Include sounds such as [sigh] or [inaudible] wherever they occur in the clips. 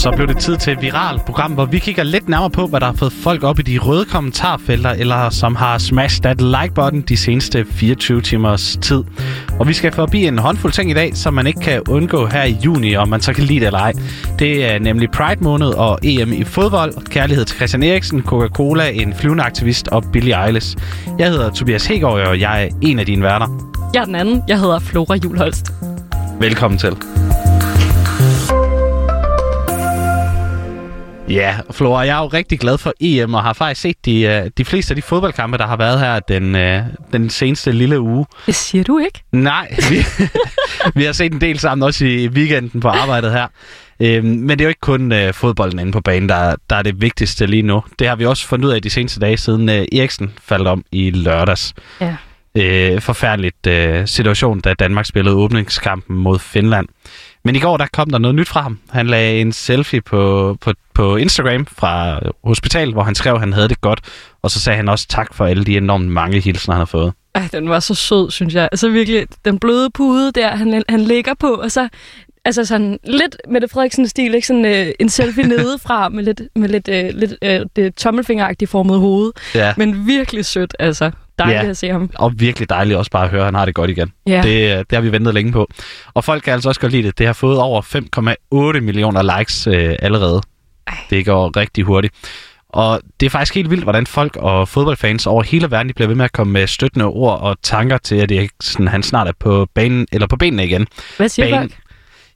så blev det tid til et viralt program, hvor vi kigger lidt nærmere på, hvad der har fået folk op i de røde kommentarfelter, eller som har smashed that like-button de seneste 24 timers tid. Og vi skal forbi en håndfuld ting i dag, som man ikke kan undgå her i juni, om man så kan lide det eller ej. Det er nemlig Pride måned og EM i fodbold, kærlighed til Christian Eriksen, Coca-Cola, en flyvende aktivist og Billie Eilish. Jeg hedder Tobias Hegård, og jeg er en af dine værter. Jeg er den anden. Jeg hedder Flora Julholst. Velkommen til. Ja, Flora, jeg er jo rigtig glad for EM, og har faktisk set de, uh, de fleste af de fodboldkampe, der har været her den, uh, den seneste lille uge. Det siger du ikke? Nej, vi, [laughs] vi har set en del sammen også i weekenden på arbejdet her. Uh, men det er jo ikke kun uh, fodbolden inde på banen, der, der er det vigtigste lige nu. Det har vi også fundet ud af de seneste dage, siden Eriksen faldt om i lørdags. Ja. Uh, forfærdeligt uh, situation, da Danmark spillede åbningskampen mod Finland. Men i går, der kom der noget nyt fra ham. Han lagde en selfie på, på, på Instagram fra hospitalet, hvor han skrev, at han havde det godt. Og så sagde han også tak for alle de enormt mange hilsner, han har fået. Ej, den var så sød, synes jeg. Altså virkelig, den bløde pude der, han, han ligger på, og så altså sådan lidt Mette Frederiksen-stil, ikke? Sådan øh, en selfie [laughs] nedefra med lidt, med lidt, øh, lidt øh, det tommelfingeragtigt formet hoved. Ja. Men virkelig sødt, altså. Dejligt Ja. at se ham. Og virkelig dejligt også bare at høre, at han har det godt igen. Ja. Det, øh, det har vi ventet længe på. Og folk kan altså også godt lide det. Det har fået over 5,8 millioner likes øh, allerede. Ej. Det går rigtig hurtigt. Og det er faktisk helt vildt, hvordan folk og fodboldfans over hele verden de bliver ved med at komme med støttende ord og tanker til, at er sådan, han snart er på banen eller på benene igen. Hvad siger Banen- folk?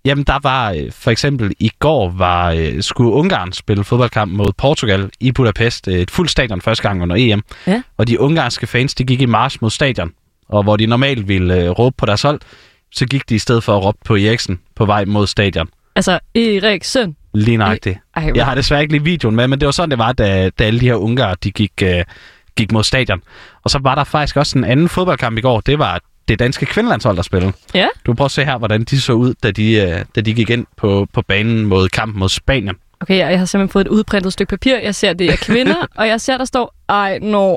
Jamen, der var øh, for eksempel i går, var, øh, skulle Ungarn spille fodboldkamp mod Portugal i Budapest. Øh, Et fuldt stadion første gang under EM. Ja. Og de ungarske fans, de gik i march mod stadion. Og hvor de normalt ville råbe på deres hold, så gik de i stedet for at råbe på Eriksen på vej mod stadion. Altså, Erik Søn. Lige nøjagtigt. Ej, Jeg har desværre ikke lige videoen med, men det var sådan, det var, da, da alle de her ungarer, de gik, øh, gik mod stadion. Og så var der faktisk også en anden fodboldkamp i går. Det var det danske kvindelandshold, der spillede. Ja? Du kan prøve at se her, hvordan de så ud, da de, øh, da de gik ind på, på banen mod kampen mod Spanien. Okay, jeg, har simpelthen fået et udprintet stykke papir. Jeg ser, det er kvinder, [laughs] og jeg ser, der står, ej, no.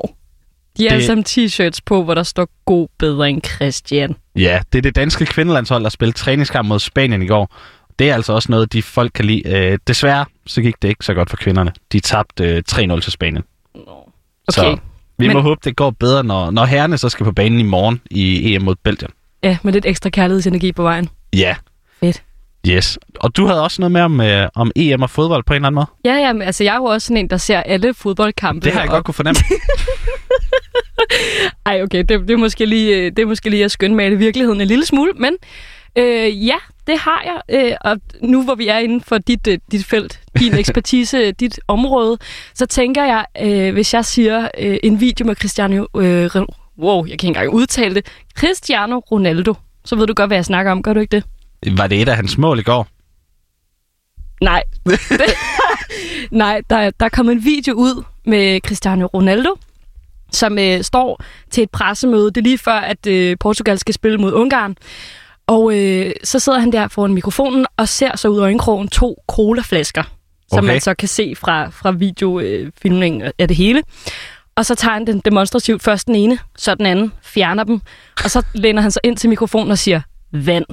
De har Det- alle t-shirts på, hvor der står god bedring Christian. Ja, det er det danske kvindelandshold, der spillede træningskamp mod Spanien i går. Det er altså også noget, de folk kan lide. Øh, desværre, så gik det ikke så godt for kvinderne. De tabte øh, 3-0 til Spanien. Okay. Så vi Men- må håbe, det går bedre, når, når herrerne så skal på banen i morgen i EM mod Belgien. Ja, med lidt ekstra kærlighedsenergi på vejen. Ja. Fedt. Yes. Og du havde også noget med om, øh, om EM og fodbold på en eller anden måde. Ja, ja, men altså jeg er jo også sådan en, der ser alle fodboldkampe. Det har jeg og... godt kunne fornemme. [laughs] Ej, okay, det, det, er måske lige, øh, det er måske lige at skønmale virkeligheden en lille smule, men øh, ja, det har jeg. Øh, og nu hvor vi er inden for dit, øh, dit felt, din [laughs] ekspertise, dit område, så tænker jeg, øh, hvis jeg siger øh, en video med Cristiano... Øh, wow, jeg kan ikke engang udtale det. Cristiano Ronaldo. Så ved du godt, hvad jeg snakker om. Gør du ikke det? Var det et af hans mål i går? Nej. [laughs] Nej, der, der kom en video ud med Cristiano Ronaldo, som øh, står til et pressemøde. Det er lige før, at øh, Portugal skal spille mod Ungarn. Og øh, så sidder han der foran mikrofonen og ser så ud af øjenkrogen to colaflasker, som Okay. man så kan se fra, fra videofilmningen øh, af det hele. Og så tager han den demonstrativt først den ene, så den anden, fjerner dem. Og så læner han sig ind til mikrofonen og siger, vand.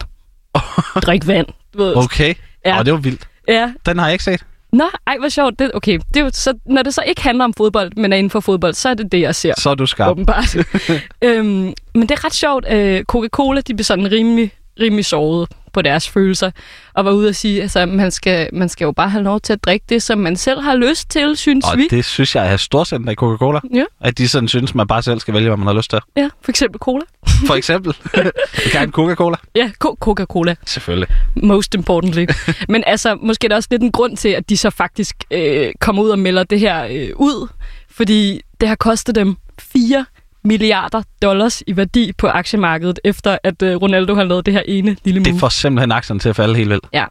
[laughs] Drik vand. Du ved. Okay. Ja. Og det var vildt. Ja, Den har jeg ikke set. Nå, ej, hvor sjovt. Det, okay, det er jo, så, når det så ikke handler om fodbold, men er inden for fodbold, så er det det, jeg ser. Så er du skarp. Åbenbart. [laughs] øhm, men det er ret sjovt. Øh, Coca-Cola, de blev sådan rimelig, rimelig såret på deres følelser, og var ude at sige, altså, man skal, man skal jo bare have lov til at drikke det, som man selv har lyst til, synes Og vi. det synes jeg er storsendt af Coca-Cola. Ja. At de sådan synes, man bare selv skal vælge, hvad man har lyst til. Ja, for eksempel cola. For eksempel. du [laughs] kan en Coca-Cola. Ja, Co- Coca-Cola, Selvfølgelig. most importantly. [laughs] Men altså, måske er der også lidt en grund til, at de så faktisk øh, kommer ud og melder det her øh, ud, fordi det har kostet dem 4 milliarder dollars i værdi på aktiemarkedet, efter at øh, Ronaldo har lavet det her ene lille move. Det får simpelthen aktien til at falde helt vildt. Ja.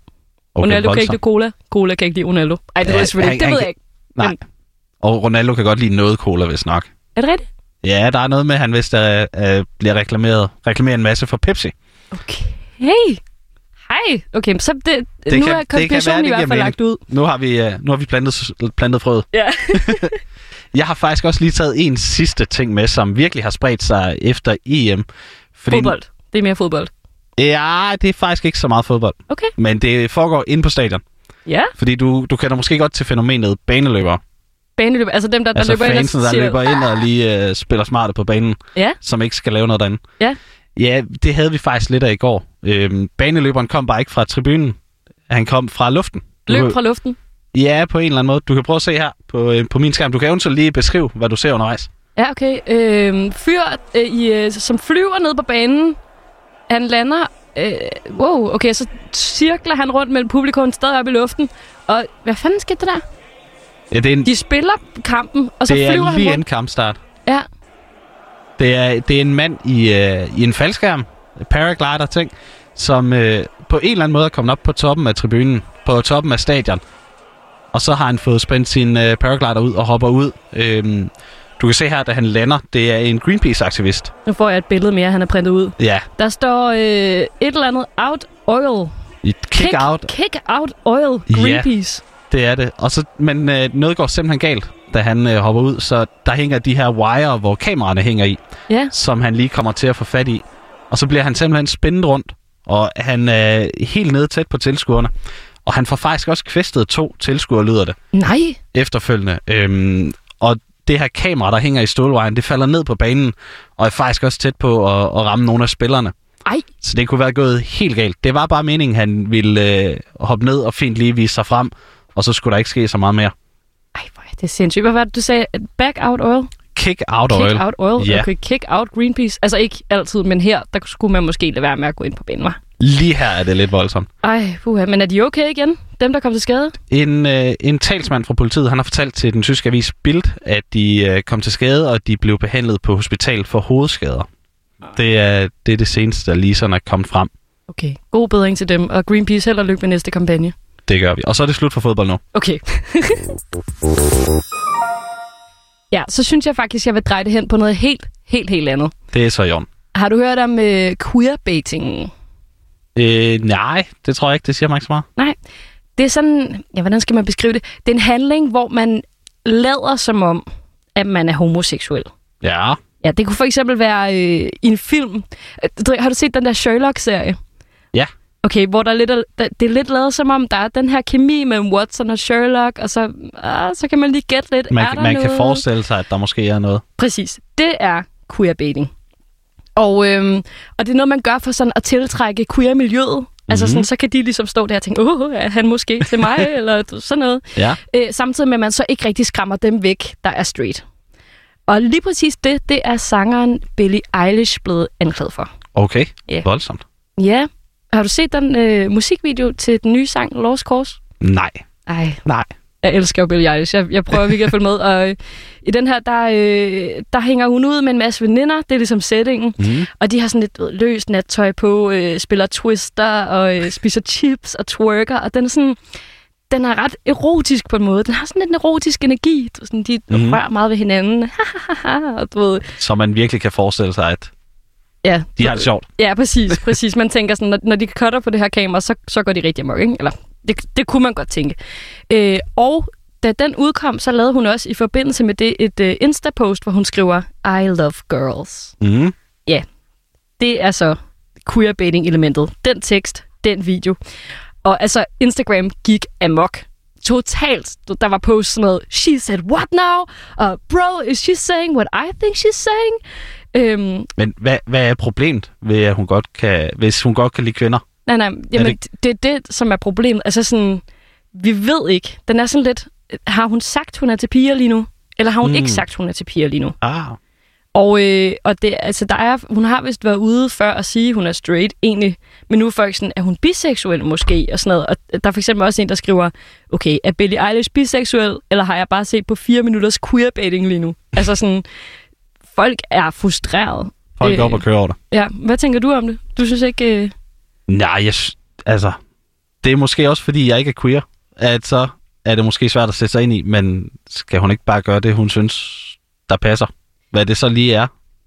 Okay, Ronaldo kan voldsomt. ikke lide cola, cola kan ikke lide Ronaldo. Ej, det Ja, ved jeg han-. Det ved kan- jeg ikke. Nej. Men- Og Ronaldo kan godt lide noget cola, hvis nok. Er det rigtigt? Ja, der er noget med, at han hvis der øh, bliver reklameret, reklameret en masse for Pepsi. Okay. Hej. Okay, så det, det nu kan- er kan det i hvert fald mening. lagt ud. Nu har vi, øh, nu har vi plantet, plantet frøet. Ja. [laughs] Jeg har faktisk også lige taget en sidste ting med, som virkelig har spredt sig efter EM. Fordi, Fodbold. Det er mere fodbold. Ja, det er faktisk ikke så meget fodbold. Okay. Men det foregår inde på stadion. Ja, Fordi du, du kender måske godt til fænomenet baneløber. baneløb. Altså dem, der, der Altså løber ind og fansen, der siger, løber ind og lige øh, spiller smarte på banen, Ja, som ikke skal lave noget derinde. Ja. Ja, det havde vi faktisk lidt af i går. Øhm, baneløberen kom bare ikke fra tribunen. Han kom fra luften. Du løb fra luften. Ja, på en eller anden måde. Du kan prøve at se her på, øh, på min skærm. Du kan eventuelt lige beskrive, hvad du ser undervejs. Ja, okay. Øhm, fyr, øh, i, øh, som flyver ned på banen. Han lander... Øh, wow, okay, så cirkler han rundt mellem publikum stadig op i luften. Og hvad fanden skete der? Ja, det er, en, De spiller kampen, og så det flyver er han lige rundt. en kampstart. Ja, Det er, det er en mand i, øh, i en faldskærm, paraglider ting, som øh, på en eller anden måde er kommet op på toppen af tribunen, på toppen af stadion. Og så har han fået spændt sin øh, paraglider ud og hopper ud. Øhm, du kan se her, da han lander, det er en Greenpeace-aktivist. nu får jeg et billede mere, han har printet ud. Ja, Der står øh, et eller andet out oil. et kick, out, Kick out oil. Ja. Greenpeace. det er det. Og så, men øh, noget går simpelthen galt, da han øh, hopper ud. Så der hænger de her wire, hvor kameraerne hænger i. Ja. som han lige kommer til at få fat i. Og så bliver han simpelthen spændt rundt, og han er helt nede tæt på tilskuerne. Og han får faktisk også kvæstet to tilskuere, lyder det, Nej. efterfølgende. Øhm, og det her kamera, der hænger i stålvejen, det falder ned på banen, og er faktisk også tæt på at, at ramme nogle af spillerne. Ej. Så det kunne være gået helt galt. Det var bare meningen, han ville øh, hoppe ned og fint lige vise sig frem, og så skulle der ikke ske så meget mere. Ej, hvor er det sindssygt. Hvad var det, du sagde? Back out oil? Kick out Kick oil. out oil? Ja. Okay, kick out Greenpeace. Altså ikke altid, men her, der skulle man måske lade være med at gå ind på banen, var. Lige her er det lidt voldsomt. Ej, puha. Men er de okay igen? Dem, der kom til skade? En, øh, en talsmand fra politiet, han har fortalt til den tyske avis Bild, at de øh, kom til skade, og de blev behandlet på hospital for hovedskader. Det er det, er det seneste, der lige sådan er kommet frem. Okay, god bedring til dem. Og Greenpeace held og lykke med næste kampagne. Det gør vi. Og så er det slut for fodbold nu. Okay. [laughs] ja, så synes jeg faktisk, jeg vil dreje det hen på noget helt, helt, helt andet. Det er så orden. Har du hørt om øh, queerbaiting? Øh, nej, det tror jeg ikke. Det siger mig ikke så meget. Nej, det er sådan, ja, hvordan skal man beskrive det? Det er en handling, hvor man lader som om, at man er homoseksuel. Ja. Ja, det kunne for eksempel være øh, i en film. Har du set den der Sherlock-serie? Ja. Okay, hvor der er lidt, der, det er lidt lavet som om, der er den her kemi mellem Watson og Sherlock, og så, ah, så kan man lige gætte lidt, Man, er der man noget? kan forestille sig, at der måske er noget. Præcis. Det er queerbaiting. Og, øhm, og det er noget, man gør for sådan at tiltrække queer-miljøet. Altså sådan, så kan de ligesom stå der og tænke, åh, er han måske til mig, [laughs] eller sådan noget. Ja. Øh, samtidig med, at man så ikke rigtig skræmmer dem væk, der er straight. Og lige præcis det, det er sangeren Billie Eilish blevet anklaget for. Okay. Ja. Voldsomt. Ja. Har du set den øh, musikvideo til den nye sang Lost Cause? Nej. Ej, Nej. Jeg elsker jo Billie Eilish. Jeg, jeg prøver virkelig at følge med. Og øh, i den her, der, øh, der hænger hun ud med en masse veninder. Det er ligesom settingen. Mm. Og de har sådan lidt ved, løst nattøj på, øh, spiller twister og øh, spiser chips og twerker. Og den er sådan... Den er ret erotisk på en måde. Den har sådan lidt en erotisk energi. Du, sådan, de mm. rører meget ved hinanden. [laughs] og du ved, Så man virkelig kan forestille sig, at ja, de har det sjovt. Ja, præcis. præcis. Man tænker sådan, når, når de cutter på det her kamera, så, så går de rigtig amok, ikke? Eller, det, det kunne man godt tænke. Øh, og da den udkom, så lavede hun også i forbindelse med det et uh, Insta-post, hvor hun skriver, I love girls. Mm. Det er så queerbaiting-elementet. Den tekst, den video. Og altså, Instagram gik amok. Totalt. Der var posts sådan noget, she said what now? Og bro, is she saying what I think she's saying? Øhm, Men hvad, hvad er problemet ved, at hun godt kan, hvis hun godt kan lide kvinder? Nej, nej, jamen, det- det... det er det, som er problemet. Altså sådan, vi ved ikke. Den er sådan lidt, har hun sagt, hun er til piger lige nu? Eller har hun Mm. ikke sagt, hun er til piger lige nu? Ah. Og, øh, og det, altså, der er, hun har vist været ude før at sige, at hun er straight egentlig. Men nu er folk sådan, er hun biseksuel måske? Og sådan noget. Og der er for eksempel også en, der skriver, okay, er Billie Eilish biseksuel? Eller har jeg bare set på fire minutters queerbaiting lige nu? Altså sådan, folk er frustreret. Folk Øh. går op og kører over det. Ja, hvad tænker du om det? Du synes ikke... Øh... Nej, jeg, altså, det er måske også, fordi jeg ikke er queer, at så er det måske svært at sætte sig ind i, men skal hun ikke bare gøre det, hun synes, der passer? Hvad det så lige er?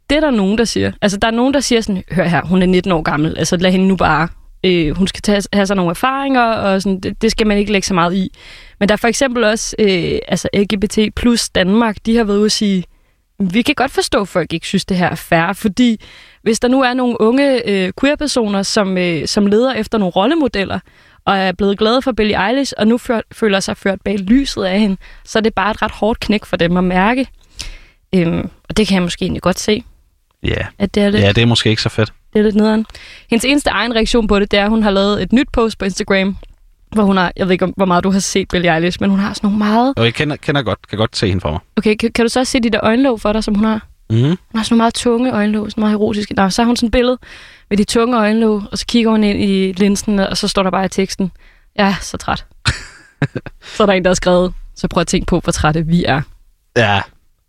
Det er der nogen, der siger. Altså, der er nogen, der siger sådan, hør her, hun er 19 år gammel, altså lad hende nu bare, øh, hun skal tage, have sig nogle erfaringer, og sådan, det, det skal man ikke lægge så meget i. Men der er for eksempel også, øh, altså LGBT plus Danmark, de har været ude at sige, vi kan godt forstå, at folk ikke synes, det her er fair, fordi hvis der nu er nogle unge øh, queer-personer, som, øh, som leder efter nogle rollemodeller, og er blevet glade for Billie Eilish, og nu før, føler sig ført bag lyset af hende, så er det bare et ret hårdt knæk for dem at mærke. Øhm, og det kan jeg måske egentlig godt se, Ja. at det er lidt, ja, det er måske ikke så fedt. det er lidt nederen. Hendes eneste egen reaktion på det, det er, at hun har lavet et nyt post på Instagram, hvor hun har, jeg ved ikke, hvor meget du har set Billie Eilish, men hun har sådan nogle meget... Og jeg kender, kender godt, kan godt se hende for mig. Okay, kan, kan du så også se de der øjenlåg for dig, som hun har? Mm. Hun har sådan nogle meget tunge øjenlåg, sådan meget erotiske. Nå, så har hun sådan et billede med de tunge øjenlåg, og så kigger hun ind i linsen, og så står der bare i teksten, er så træt. [laughs] så er der en, der har skrevet, så prøv at tænke på, hvor trætte vi er. Ja,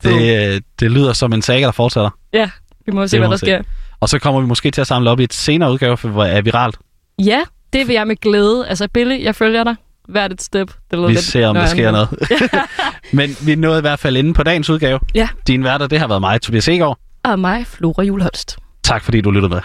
det, øh, det lyder som en saga, der fortsætter. Ja, vi må se, Det hvad der se. sker. Og så kommer vi måske til at samle op i et senere udgave, for hvor er viralt. Ja, det vil jeg med glæde. Altså, Billy, jeg følger dig. Hvert et step. Det Vi lidt ser, om der sker noget. [laughs] Men vi nåede i hvert fald inde på dagens udgave. Ja. Din værter, det har været mig, Tobias Egaard. Og mig, Flora Julholst. Tak fordi du lyttede med.